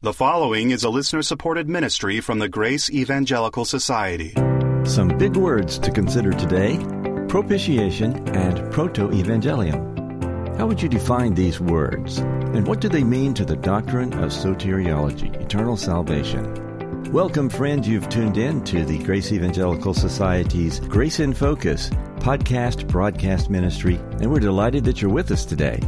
The following is a listener supported ministry from the Grace Evangelical Society. Some big words to consider today propitiation and proto evangelium. How would you define these words? And what do they mean to the doctrine of soteriology, eternal salvation? Welcome, friend. You've tuned in to the Grace Evangelical Society's Grace in Focus podcast broadcast ministry, and we're delighted that you're with us today.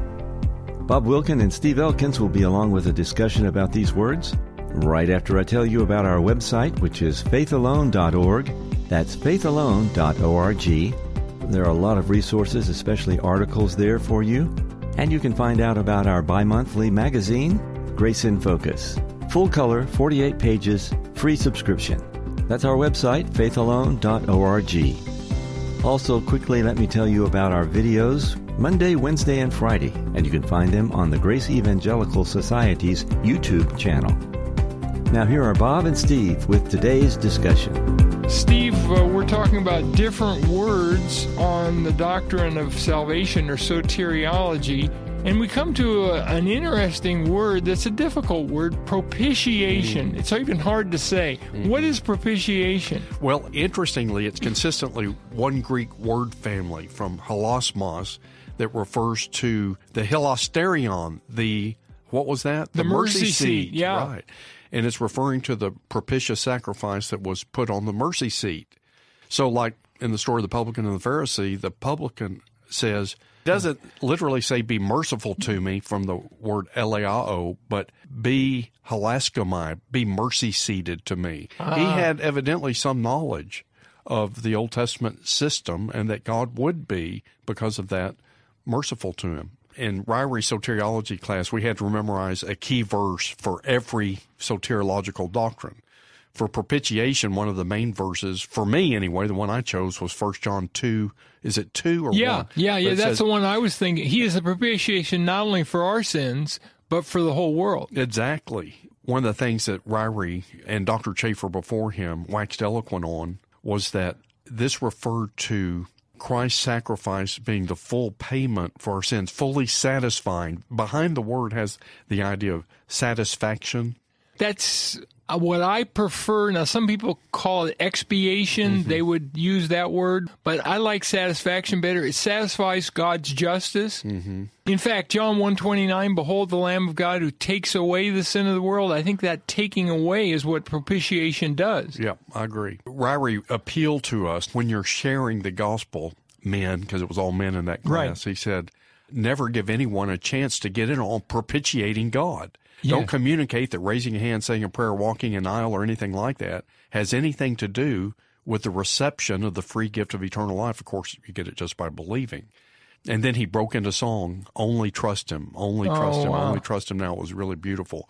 Bob Wilkin and Steve Elkins will be along with a discussion about these words right after I tell you about our website, which is faithalone.org. That's faithalone.org. There are a lot of resources, especially articles there for you. And you can find out about our bi monthly magazine, Grace in Focus. Full color, 48 pages, free subscription. That's our website, faithalone.org. Also, quickly let me tell you about our videos Monday, Wednesday, and Friday, and you can find them on the Grace Evangelical Society's YouTube channel. Now, here are Bob and Steve with today's discussion. Steve, uh, we're talking about different words on the doctrine of salvation or soteriology. And we come to a, an interesting word that's a difficult word propitiation. Mm. It's even hard to say. Mm-hmm. What is propitiation? Well, interestingly, it's consistently one Greek word family from hilasmos that refers to the hilasterion, the, what was that? The, the mercy, mercy, seat. Yeah. Right. And it's referring to the propitious sacrifice that was put on the mercy seat. So, like in the story of the publican and the Pharisee, the publican says, doesn't literally say be merciful to me from the word eleao, but be hilaskomai, be mercy seated to me. He ah. had evidently some knowledge of the Old Testament system and that God would be, because of that, merciful to him. In Ryrie soteriology class, we had to memorize a key verse for every soteriological doctrine for propitiation, one of the main verses for me anyway, the one I chose was First John two. Is it two or yeah, one? yeah, yeah? That's says, the one I was thinking. He is a propitiation not only for our sins but for the whole world. Exactly. One of the things that Ryrie and Dr. Chafer before him waxed eloquent on was that this referred to Christ's sacrifice being the full payment for our sins, fully satisfying. Behind the word has the idea of satisfaction. That's what I prefer, now some people call it expiation, mm-hmm. they would use that word, but I like satisfaction better. It satisfies God's justice. Mm-hmm. In fact, John 129, behold the Lamb of God who takes away the sin of the world. I think that taking away is what propitiation does. Yeah, I agree. Ryrie appealed to us when you're sharing the gospel, men, because it was all men in that class. Right. He said, never give anyone a chance to get in on propitiating God. Yeah. Don't communicate that raising a hand, saying a prayer, walking an aisle, or anything like that has anything to do with the reception of the free gift of eternal life. Of course, you get it just by believing. And then he broke into song, Only Trust Him, Only oh, Trust oh, Him, wow. Only Trust Him Now. It was really beautiful.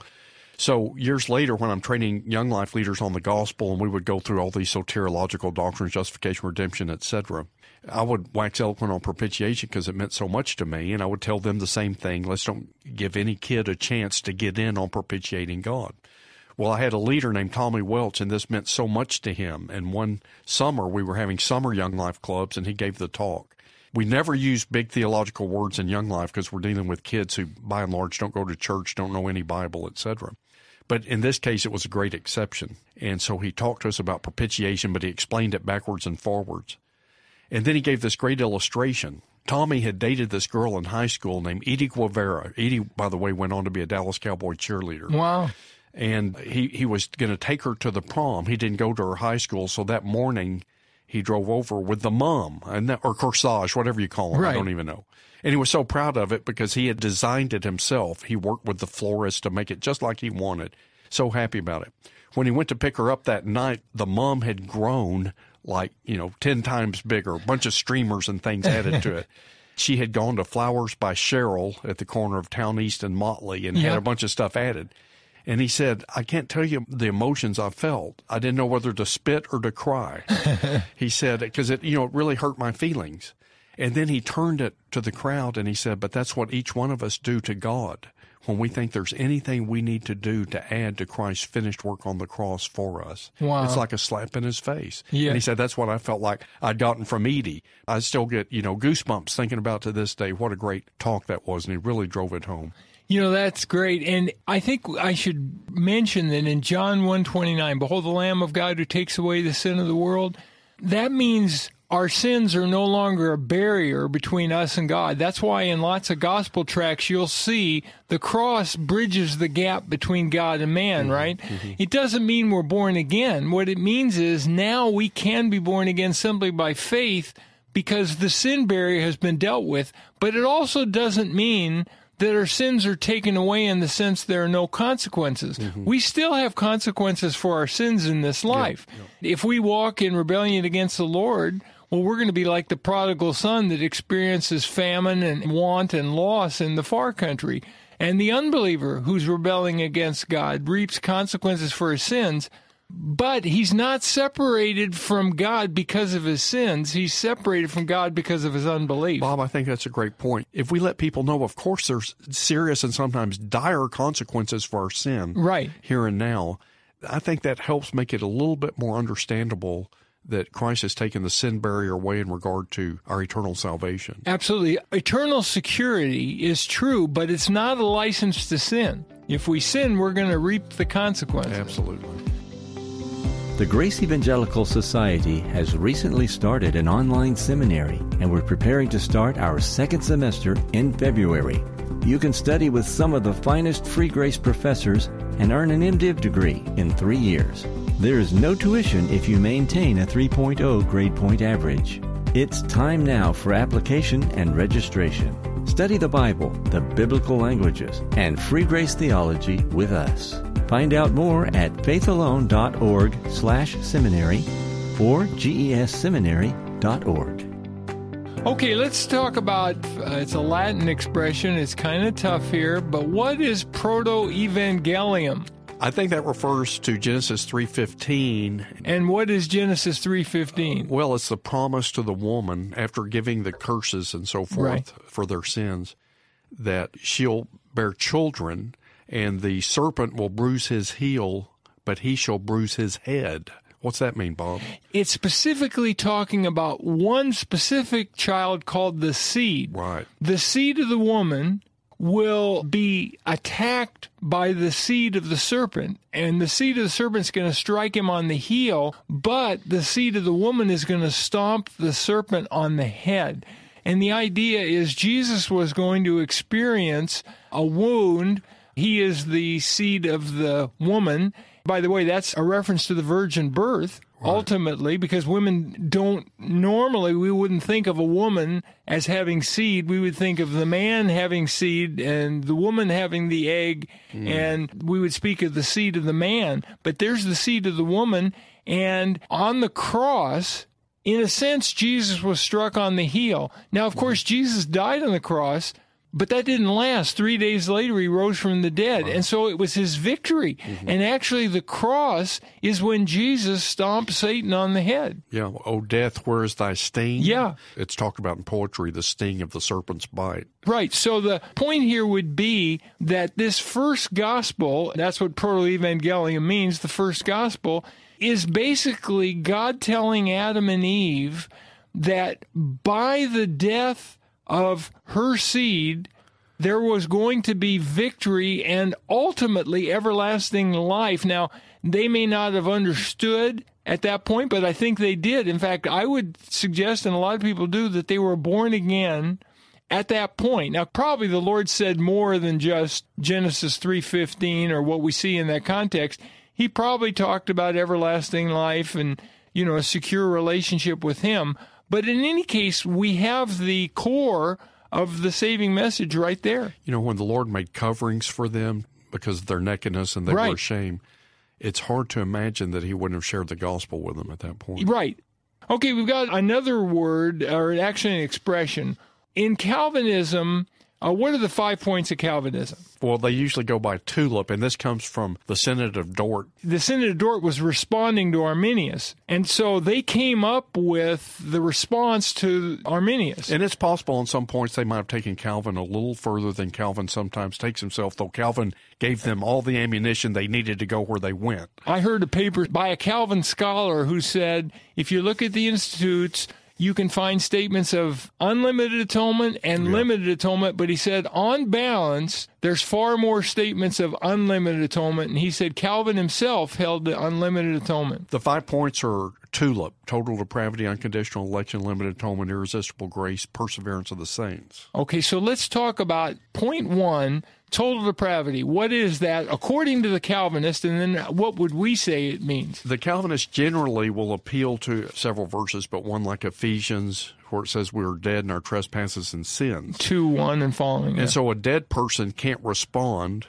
So years later, when I'm training young life leaders on the gospel, and we would go through all these soteriological doctrines, justification, redemption, etc., I would wax eloquent on propitiation because it meant so much to me, and I would tell them the same thing. Let's don't give any kid a chance to get in on propitiating God. Well, I had a leader named Tommy Welch, and this meant so much to him. And one summer, we were having summer Young Life clubs, and he gave the talk. We never use big theological words in Young Life because we're dealing with kids who, by and large, don't go to church, don't know any Bible, etc. But in this case, it was a great exception. And so he talked to us about propitiation, but he explained it backwards and forwards. And then he gave this great illustration. Tommy had dated this girl in high school named Edie Guevara. Edie, by the way, went on to be a Dallas Cowboy cheerleader. Wow. And he, he was going to take her to the prom. He didn't go to her high school. So that morning, he drove over with the mum and that, or corsage, whatever you call it. Right. I don't even know. And he was so proud of it because he had designed it himself. He worked with the florist to make it just like he wanted. So happy about it. When he went to pick her up that night, the mum had grown like, you know, 10 times bigger, a bunch of streamers and things added to it. She had gone to Flowers by Cheryl at the corner of Town East and Motley and yep. had a bunch of stuff added. And he said, I can't tell you the emotions I felt. I didn't know whether to spit or to cry. he said, because it, you know, it really hurt my feelings. And then he turned it to the crowd and he said, but that's what each one of us do to God when we think there's anything we need to do to add to Christ's finished work on the cross for us. Wow. It's like a slap in his face. Yeah. And he said that's what I felt like I'd gotten from Edie. I still get, you know, goosebumps thinking about to this day what a great talk that was, and he really drove it home. You know, that's great. And I think I should mention that in John 129, behold the Lamb of God who takes away the sin of the world, that means our sins are no longer a barrier between us and God. That's why in lots of gospel tracts you'll see the cross bridges the gap between God and man, mm-hmm, right? Mm-hmm. It doesn't mean we're born again. What it means is now we can be born again simply by faith because the sin barrier has been dealt with, but it also doesn't mean that our sins are taken away in the sense there are no consequences. Mm-hmm. We still have consequences for our sins in this life. Yeah, yeah. If we walk in rebellion against the Lord, well, we're going to be like the prodigal son that experiences famine and want and loss in the far country. And the unbeliever who's rebelling against God reaps consequences for his sins, but he's not separated from God because of his sins. He's separated from God because of his unbelief. Bob, I think that's a great point. If we let people know, of course, there's serious and sometimes dire consequences for our sin right. here and now, I think that helps make it a little bit more understandable that Christ has taken the sin barrier away in regard to our eternal salvation. Absolutely. Eternal security is true, but it's not a license to sin. If we sin, we're going to reap the consequences. Absolutely. The Grace Evangelical Society has recently started an online seminary, and we're preparing to start our second semester in February. You can study with some of the finest free grace professors and earn an MDiv degree in three years. There is no tuition if you maintain a 3.0 grade point average. It's time now for application and registration. Study the Bible, the biblical languages, and free grace theology with us. Find out more at faithalone.org slash seminary or gesseminary.org. Okay, let's talk about uh, it's a Latin expression. It's kind of tough here, but what is proto-evangelium? I think that refers to Genesis 3:15. And what is Genesis 3:15? Well, it's the promise to the woman after giving the curses and so forth right. for their sins that she'll bear children and the serpent will bruise his heel, but he shall bruise his head. What's that mean, Bob? It's specifically talking about one specific child called the seed. Right. The seed of the woman will be attacked by the seed of the serpent, and the seed of the serpent is going to strike him on the heel, but the seed of the woman is going to stomp the serpent on the head. And the idea is Jesus was going to experience a wound. He is the seed of the woman. By the way, that's a reference to the virgin birth ultimately because women don't normally we wouldn't think of a woman as having seed. We would think of the man having seed and the woman having the egg mm. and we would speak of the seed of the man. But there's the seed of the woman and on the cross in a sense Jesus was struck on the heel. Now of course Jesus died on the cross but that didn't last. Three days later, he rose from the dead. Wow. And so it was his victory. Mm-hmm. And actually, the cross is when Jesus stomped Satan on the head. Yeah. Oh, death, where is thy sting? Yeah. It's talked about in poetry, the sting of the serpent's bite. Right. So the point here would be that this first gospel, that's what proto evangelium means, the first gospel, is basically God telling Adam and Eve that by the death of her seed, there was going to be victory and ultimately everlasting life. Now, they may not have understood at that point, but I think they did. In fact, I would suggest, and a lot of people do, that they were born again at that point. Now, probably the Lord said more than just Genesis 3:15 or what we see in that context. He probably talked about everlasting life and, you know, a secure relationship with him. But in any case, we have the core of the saving message right there. You know, when the Lord made coverings for them because of their nakedness and they right. were ashamed, it's hard to imagine that He wouldn't have shared the gospel with them at that point. Right. Okay, we've got another word, or actually an expression. In Calvinism, uh, what are the five points of Calvinism? Well, they usually go by tulip, and this comes from the Synod of Dort. The Synod of Dort was responding to Arminius, and so they came up with the response to Arminius. And it's possible on some points they might have taken Calvin a little further than Calvin sometimes takes himself, though Calvin gave them all the ammunition they needed to go where they went. I heard a paper by a Calvin scholar who said if you look at the institutes, you can find statements of unlimited atonement and Yeah. limited atonement, but he said on balance, there's far more statements of unlimited atonement. And he said Calvin himself held the unlimited atonement. The five points are TULIP, total depravity, unconditional election, limited atonement, irresistible grace, perseverance of the saints. Okay, so let's talk about point one total depravity. What is that according to the Calvinist? And then what would we say it means? The Calvinist generally will appeal to several verses, but one like Ephesians, where it says we are dead in our trespasses and sins. 2 1 and following. And so a dead person can't respond.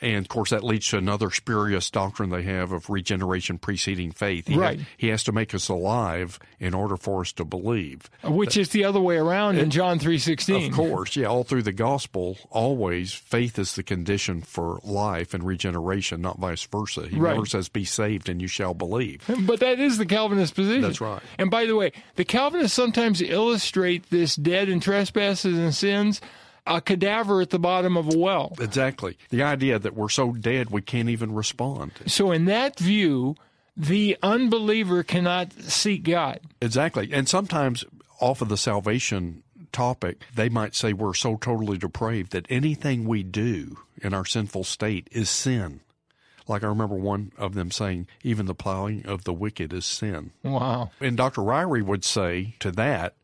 And of course, that leads to another spurious doctrine they have of regeneration preceding faith. He Right. Has, he has to make us alive in order for us to believe. Uh, which is the other way around in uh, John 3:16. Of course, yeah, all through the gospel, always faith is the condition for life and regeneration, not vice versa. He Right. never says, be saved and you shall believe. But that is the Calvinist position. That's right. And by the way, the Calvinists sometimes illustrate this dead in trespasses and sins, a cadaver at the bottom of a well. Exactly. The idea that we're so dead we can't even respond. So in that view, the unbeliever cannot seek God. Exactly. And sometimes off of the salvation topic, they might say we're so totally depraved that anything we do in our sinful state is sin. Like I remember one of them saying, even the plowing of the wicked is sin. Wow. And Dr. Ryrie would say to that,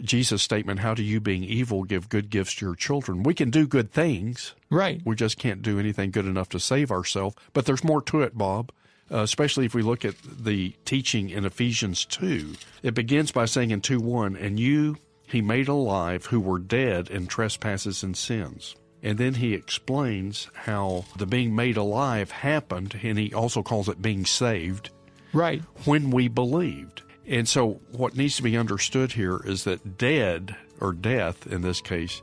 Jesus' statement, How do you, being evil, give good gifts to your children? We can do good things. Right. We just can't do anything good enough to save ourselves. But there's more to it, Bob, uh, especially if we look at the teaching in Ephesians 2. It begins by saying in 2 1, And you he made alive who were dead in trespasses and sins. And then he explains how the being made alive happened, and he also calls it being saved Right. when we believed. And so, what needs to be understood here is that dead, or death in this case,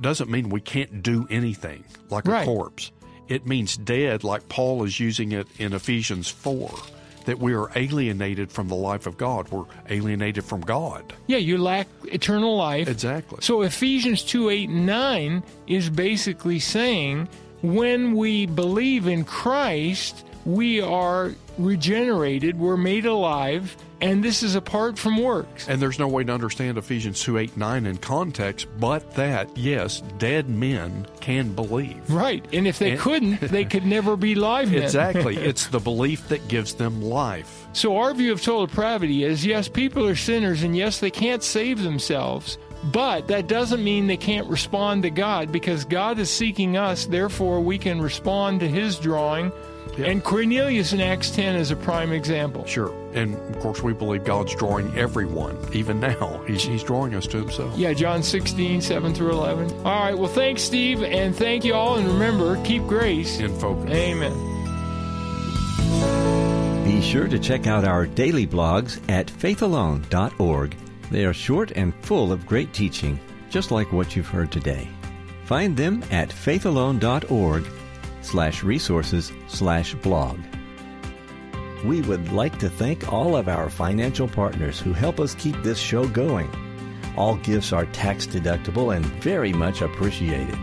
doesn't mean we can't do anything like Right. a corpse. It means dead, like Paul is using it in Ephesians 4, that we are alienated from the life of God. We're alienated from God. Yeah, you lack eternal life. Exactly. So Ephesians 2 8 and 9 is basically saying when we believe in Christ, we are regenerated, we're made alive, and this is apart from works. And there's no way to understand Ephesians 2 8 9 in context, but that, yes, dead men can believe. Right. And if they And- couldn't, they could never be live men. Exactly. it's the belief that gives them life. So our view of total depravity is yes, people are sinners, and yes, they can't save themselves. But that doesn't mean they can't respond to God because God is seeking us. Therefore, we can respond to His drawing. And Cornelius in Acts 10 is a prime example. Sure. And of course, we believe God's drawing everyone, even now. He's, he's drawing us to Himself. Yeah, John 16, 7 through 11. All right, well, thanks, Steve, and thank you all. And remember, keep grace. In focus. Amen. Be sure to check out our daily blogs at faithalone.org. They are short and full of great teaching, just like what you've heard today. Find them at faithalone.org slash resources slash blog. We would like to thank all of our financial partners who help us keep this show going. All gifts are tax deductible and very much appreciated.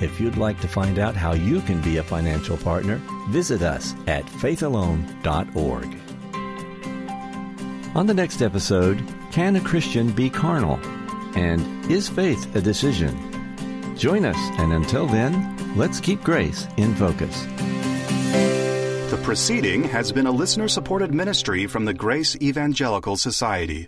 If you'd like to find out how you can be a financial partner, visit us at faithalone.org. On the next episode, can a Christian be carnal? And is faith a decision? Join us, and until then, let's keep grace in focus. Proceeding has been a listener supported ministry from the Grace Evangelical Society.